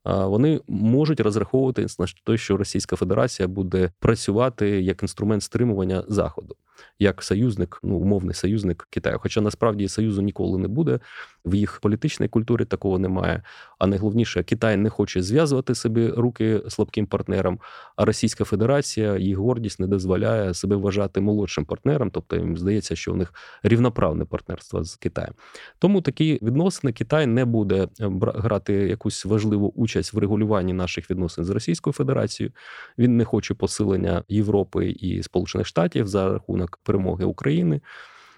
Вони можуть розраховувати на те, що Російська Федерація буде працювати як інструмент стримування заходу як союзник, ну умовний союзник Китаю. Хоча насправді союзу ніколи не буде. В їх політичній культурі такого немає. А найголовніше, Китай не хоче зв'язувати собі руки слабким партнером. А Російська Федерація їх гордість не дозволяє себе вважати молодшим партнером, тобто їм здається, що у них рівноправне партнерство з Китаєм. Тому такі відносини Китай не буде е, грати якусь важливу участь в регулюванні наших відносин з Російською Федерацією. Він не хоче посилення Європи і Сполучених Штатів за рахунок перемоги України.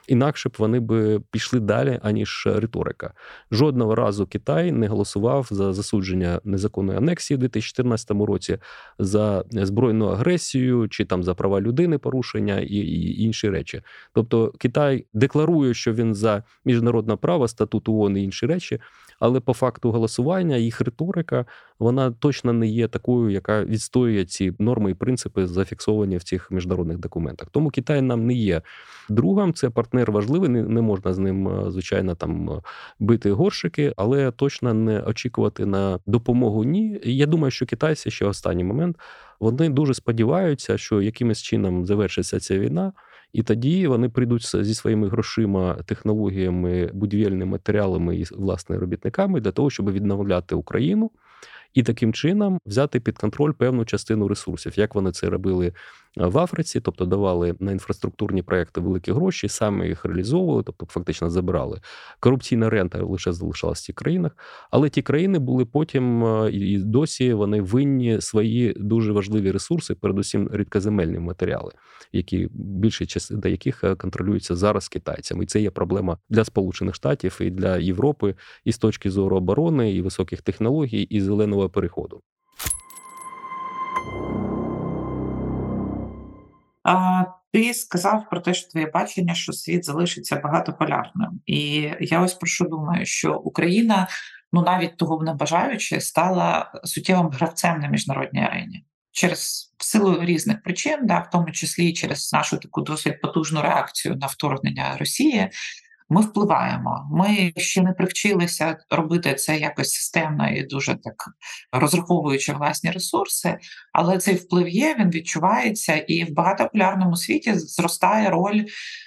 Інакше б вони б пішли далі, аніж риторика. Жодного разу Китай не голосував за засудження незаконної анексії в 2014 році, за збройну агресію чи там за права людини порушення і, і інші речі. Тобто Китай декларує, що він за міжнародне право, статут ООН і інші речі, але по факту голосування їх риторика вона точно не є такою, яка відстоює ці норми і принципи, зафіксовані в цих міжнародних документах. Тому Китай нам не є другом. Це партнер важливий. Не, можна з ним е, звичайно там е, бити горшики, але точно не очікувати на допомогу. Ні, я думаю, що китайці ще останній момент. Вони дуже сподіваються, що якимось чином завершиться ця війна, і тоді вони прийдуть зі своїми грошима, технологіями, будівельними матеріалами і власне робітниками для того, щоб відновляти Україну і таким чином взяти під контроль певну частину ресурсів, як вони це робили в Африці, тобто давали на інфраструктурні проекти великі гроші, саме їх реалізовували, тобто фактично забирали. Корупційна рента лише залишалась в цих країнах, але ті країни були потім е, і досі вони винні свої дуже важливі ресурси, передусім рідкоземельні матеріали, які більша частина яких е, контролюються зараз китайцями. І це є проблема для Сполучених Штатів і для Європи, і з точки зору оборони, і високих технологій, і зеленого переходу. А, Ти сказав про те, що твоє бачення, що світ залишиться багатополярним. І я ось про що думаю, що Україна, ну навіть того не бажаючи, стала суттєвим гравцем на міжнародній арені. Через силу різних причин, да, в тому числі через нашу таку досить потужну реакцію на вторгнення Росії, ми впливаємо. Ми ще не привчилися робити це якось системно і дуже так розраховуючи власні ресурси, але цей вплив є, він відчувається, і в багатополярному світі зростає роль.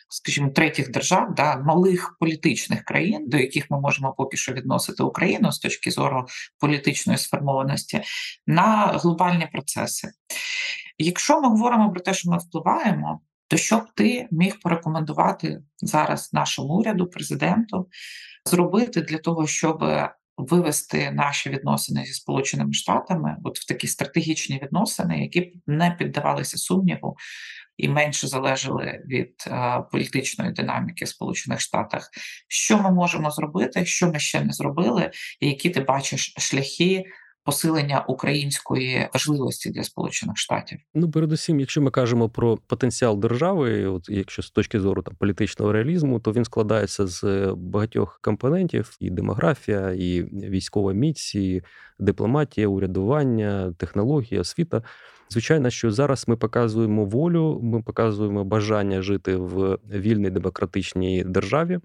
Скажімо, третіх держав, да, малих політичних країн, до яких ми можемо поки що відносити Україну з точки зору політичної сформованості, на глобальні процеси. Якщо ми говоримо про те, що ми впливаємо, то що б ти міг порекомендувати зараз нашому уряду, президенту, зробити для того, щоб вивести наші відносини зі Сполученими Штатами, от в такі стратегічні відносини, які б не піддавалися сумніву і менше залежали від е, політичної динаміки в Сполучених Штатах, що ми можемо зробити, що ми ще не зробили, і які ти бачиш шляхи посилення української важливості для Сполучених Штатів. Ну, передусім, якщо ми кажемо про потенціал держави, от якщо з точки зору там політичного реалізму, то він складається з багатьох компонентів: і демографія, і військова міць, і дипломатія, урядування, технологія, освіта. Звичайно, що зараз ми показуємо волю, ми показуємо бажання жити в вільній демократичній державі.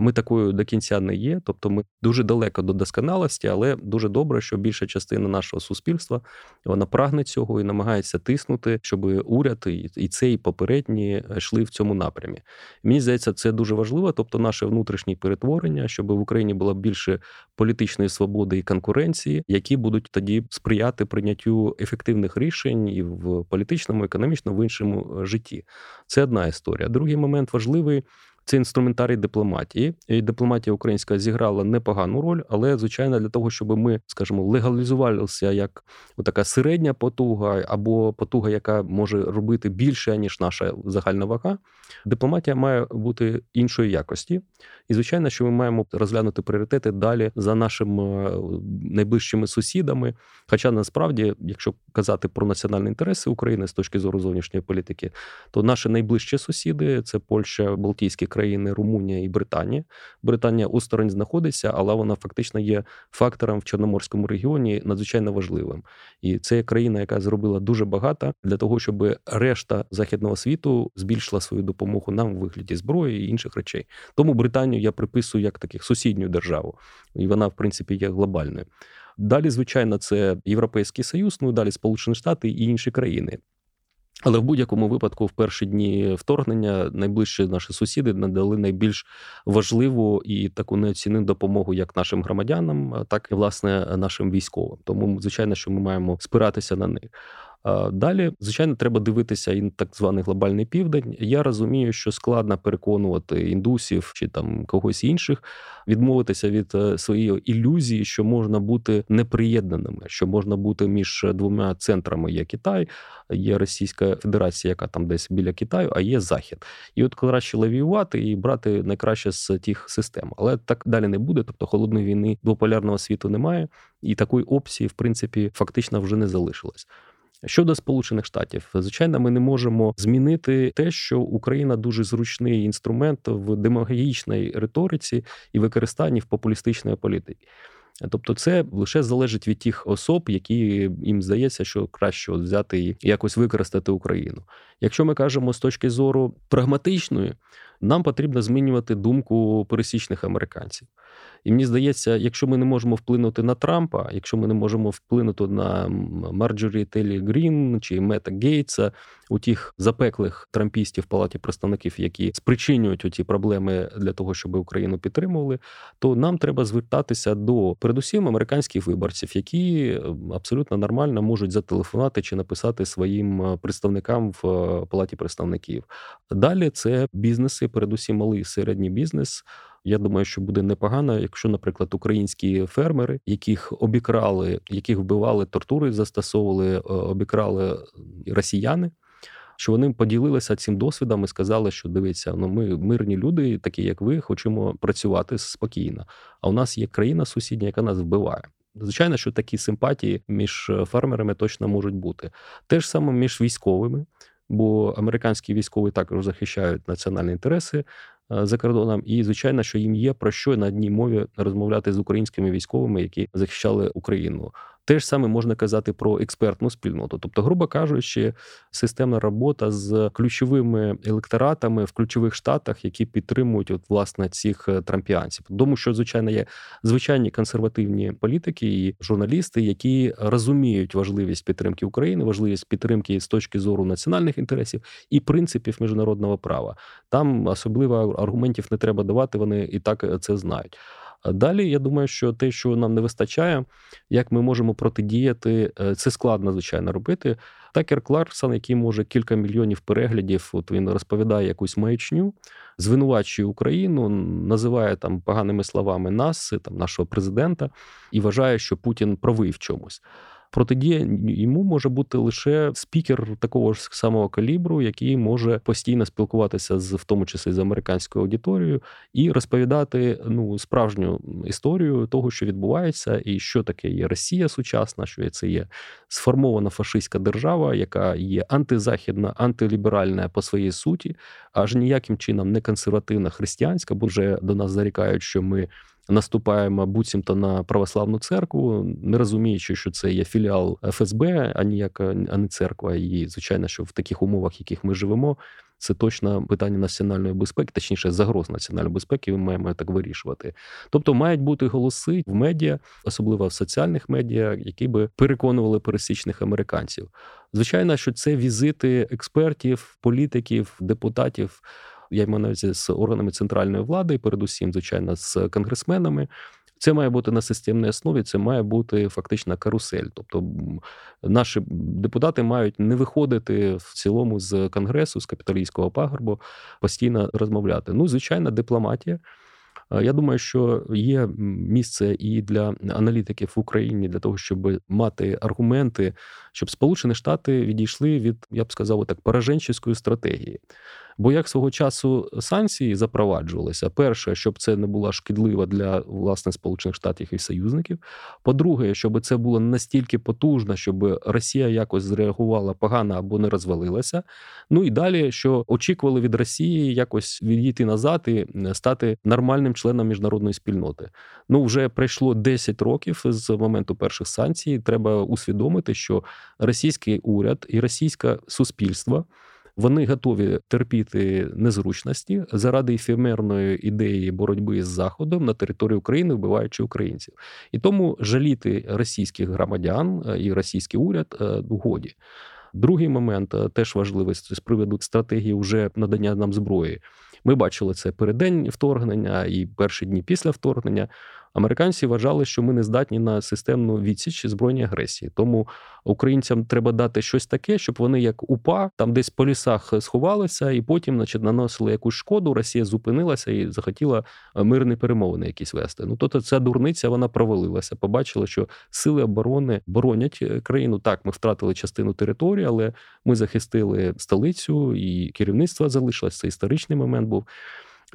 Ми такою до кінця не є, тобто ми дуже далеко до досконалості, але дуже добре, що більша частина нашого суспільства вона прагне цього і намагається тиснути, щоб уряд і цей попередні йшли в цьому напрямі. Мені здається, це дуже важливо. Тобто, наше внутрішнє перетворення, щоб в Україні було більше політичної свободи і конкуренції, які будуть тоді сприяти прийняттю ефективних рішень і в політичному, економічному в іншому е, житті. Це одна історія. Другий момент важливий. Це інструментарій дипломатії. І Дипломатія українська зіграла непогану роль, але звичайно для того, щоб ми, скажімо, легалізувалися як така середня потуга або потуга, яка може робити більше ніж наша загальна вага. Дипломатія має бути іншої якості, і звичайно, що ми маємо розглянути пріоритети далі за нашими найближчими сусідами. Хоча насправді, якщо казати про національні інтереси України з точки зору зовнішньої політики, то наші найближчі сусіди це Польща, Балтійські країни, Румунія і Британія. Британія осторонь знаходиться, але вона фактично є фактором в Чорноморському регіоні надзвичайно важливим. І це країна, яка зробила дуже багато для того, щоб решта західного світу збільшила свою допомогу нам у вигляді зброї і інших речей. Тому Британію я приписую як таких сусідню державу, і вона, в принципі, є глобальною. Далі, звичайно, це Європейський Союз, ну і далі Сполучені Штати і інші країни. Але в будь-якому випадку, в перші дні вторгнення, найближчі наші сусіди надали найбільш важливу і таку неоцінну допомогу як нашим громадянам, так і власне нашим військовим. Тому звичайно, що ми маємо спиратися на них. Далі, звичайно, треба дивитися і на так званий глобальний південь. Я розумію, що складно переконувати індусів чи там когось інших відмовитися від е, своєї ілюзії, що можна бути неприєднаними, що можна бути між двома центрами. Є Китай, є Російська Федерація, яка там десь біля Китаю, а є Захід. І от краще лавіювати і брати найкраще з тих систем. Але так далі не буде. Тобто холодної війни двополярного світу немає, і такої опції, в принципі, фактично вже не залишилось. Щодо Сполучених Штатів, звичайно, ми не можемо змінити те, що Україна дуже зручний інструмент в демагогічній риториці і використанні в популістичної політики. Тобто, це лише залежить від тих особ, які їм здається, що краще взяти і якось використати Україну. Якщо ми кажемо з точки зору прагматичної, нам потрібно змінювати думку пересічних американців. І мені здається, якщо ми не можемо вплинути на Трампа, якщо ми не можемо вплинути на Марджорі Телі Грін чи Мета Гейтса, у тих запеклих трампістів в палаті представників, які спричинюють оці проблеми для того, щоб Україну підтримували, то нам треба звертатися до передусім американських виборців, які абсолютно нормально можуть зателефонувати чи написати своїм представникам в палаті представників. Далі це бізнеси, передусім малий середній бізнес. Я думаю, що буде непогано, якщо, наприклад, українські фермери, яких обікрали, яких вбивали, тортури застосовували, е, обікрали росіяни. Що вони поділилися цим досвідом і сказали, що дивіться, ну ми мирні люди, такі як ви, хочемо працювати спокійно. А у нас є країна сусідня, яка нас вбиває. Звичайно, що такі симпатії між фермерами точно можуть бути. Те ж саме між військовими, бо американські військові також захищають національні інтереси Е, за кордоном, і звичайно, що їм є про що на одній мові розмовляти з українськими військовими, які захищали Україну. Те ж саме можна казати про експертну спільноту, тобто, грубо кажучи, системна робота з ключовими електоратами в ключових штатах, які підтримують от власне цих е, трампіанців. Тому що звичайно є звичайні консервативні політики і журналісти, які розуміють важливість підтримки України, важливість підтримки з точки зору національних інтересів і принципів міжнародного права. Там особливо аргументів не треба давати. Вони і так е, це знають. Далі я думаю, що те, що нам не вистачає, як ми можемо протидіяти, е, це складно звичайно робити. Такер Кларксон, який може кілька мільйонів переглядів, от він розповідає якусь маячню, звинувачує Україну, називає там поганими словами нас, там нашого президента, і вважає, що Путін правий в чомусь. Протидія йому може бути лише спікер такого ж самого калібру, який може постійно спілкуватися з в тому числі з американською аудиторією, і розповідати ну справжню історію того, що відбувається, і що таке є Росія сучасна, що це є сформована фашистська держава, яка є антизахідна, антиліберальна по своїй суті, аж ніяким чином не консервативна християнська, бо вже до нас зарікають, що ми наступаємо буцімто на православну церкву, не розуміючи, що це є філіал ФСБ, а ніяка а не церква. І звичайно, що в таких умовах, в яких ми живемо, це точно питання національної безпеки, точніше, загроз національної безпеки. Ми маємо так вирішувати. Тобто мають бути голоси в медіа, особливо в соціальних медіа, які би переконували пересічних американців. Звичайно, що це візити експертів, політиків, депутатів. Я маю навіть з органами центральної влади, передусім, звичайно, з конгресменами. Це має бути на системній основі, це має бути фактично карусель. Тобто наші депутати мають не виходити в цілому з конгресу, з капіталійського пагорбу, постійно розмовляти. Ну, звичайно, дипломатія. Я думаю, що є місце і для аналітиків в Україні для того, щоб мати аргументи, щоб Сполучені Штати відійшли від, я б сказав, так пораженчеської стратегії. Бо як свого часу санкції запроваджувалися, перше, щоб це не було шкідливо для власне Сполучених Штатів і союзників. По-друге, щоб це було настільки потужно, щоб Росія якось зреагувала погано або не розвалилася. Ну і далі, що очікували від Росії якось відійти назад і стати нормальним членом міжнародної спільноти. Ну вже пройшло 10 років з моменту перших санкцій. Треба усвідомити, що російський уряд і російське суспільство. Вони готові терпіти незручності заради ефемерної ідеї боротьби з заходом на території України, вбиваючи українців, і тому жаліти російських громадян е, і російський уряд е, годі. Другий момент е, теж важливий з приводу стратегії вже надання нам зброї. Ми бачили це переддень вторгнення і перші дні після вторгнення. Американці вважали, що ми не здатні на системну відсіч збройній агресії. Тому українцям треба дати щось таке, щоб вони, як упа, там десь по лісах сховалися, і потім, значить, наносили якусь шкоду. Росія зупинилася і захотіла е, мирні перемовини якісь вести. Ну тобто ця дурниця вона провалилася. Побачила, що сили оборони боронять е, країну. Так, ми втратили частину території, але ми захистили столицю і керівництво залишилось. Це історичний момент був.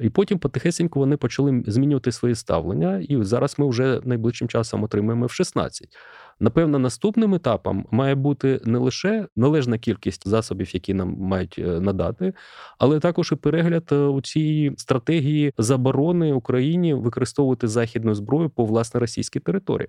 І потім потихесеньку вони почали змінювати свої ставлення, і зараз ми вже найближчим часом отримаємо в 16. Напевно, наступним етапом має бути не лише належна кількість засобів, які нам мають е, надати, але також і перегляд е, у цій стратегії заборони Україні використовувати західну зброю по власне російській території.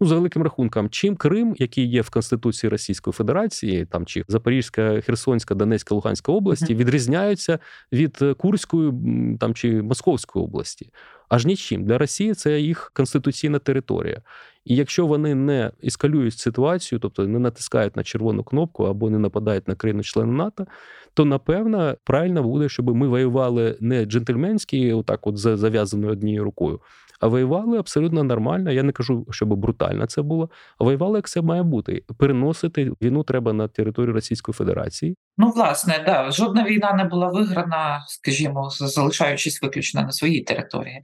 Ну за великим рахунком, чим Крим, який є в Конституції Російської Федерації, там чи Запорізька, Херсонська, Донецька, Луганська області, відрізняються від е, Курської там чи Московської області. Аж нічим для Росії це їх конституційна територія. І якщо вони не ескалюють ситуацію, тобто не натискають на червону кнопку або не нападають на країну члени НАТО, то напевно правильно буде, щоб ми воювали не джентльменські, отак, от зав'язаною однією рукою, воювали абсолютно нормально. Я не кажу, щоб брутально це було, а воювали, як це має бути. Переносити війну треба на територію Російської Федерації. Ну, власне, да, жодна війна не була виграна, скажімо, залишаючись виключно на своїй території.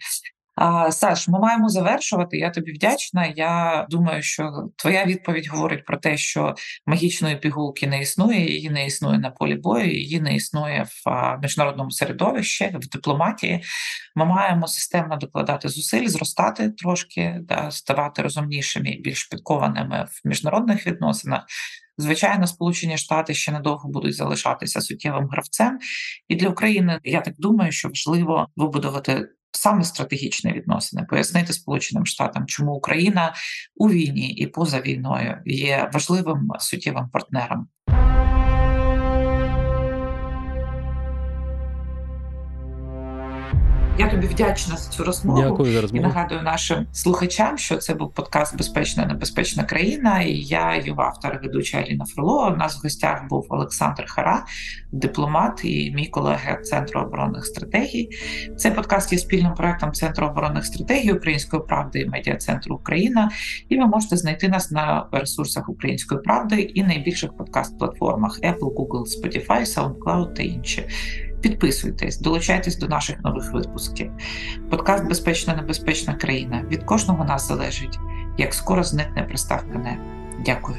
Саш, ми маємо завершувати. Я тобі вдячна. Я думаю, що твоя відповідь говорить про те, що магічної пігулки не існує, її не існує на полі бою, її не існує в міжнародному середовищі, в дипломатії. Ми маємо системно докладати зусиль, зростати трошки, да, ставати розумнішими і більш підкованими в міжнародних відносинах. Звичайно, Сполучені Штати ще недовго будуть залишатися суттєвим гравцем, і для України я так думаю, що важливо вибудувати саме стратегічні відносини, пояснити Сполученим Штатам, чому Україна у війні і поза війною є важливим суттєвим партнером. Я тобі вдячна за цю розмову Дякую за розмову. і нагадую нашим слухачам, що це був подкаст Безпечна небезпечна країна. І я його автор, і ведуча Аліна Фролова. У нас в гостях був Олександр Хара, дипломат і мій колега Центру оборонних стратегій. Цей подкаст є спільним проектом Центру оборонних стратегій Української правди і медіа центру Україна. І ви можете знайти нас на ресурсах Української правди і найбільших подкаст-платформах Apple, Google, Spotify, SoundCloud та інші. Підписуйтесь, долучайтесь до наших нових випусків. Подкаст Безпечна небезпечна країна. Від кожного нас залежить, як скоро зникне приставка «не». Дякую.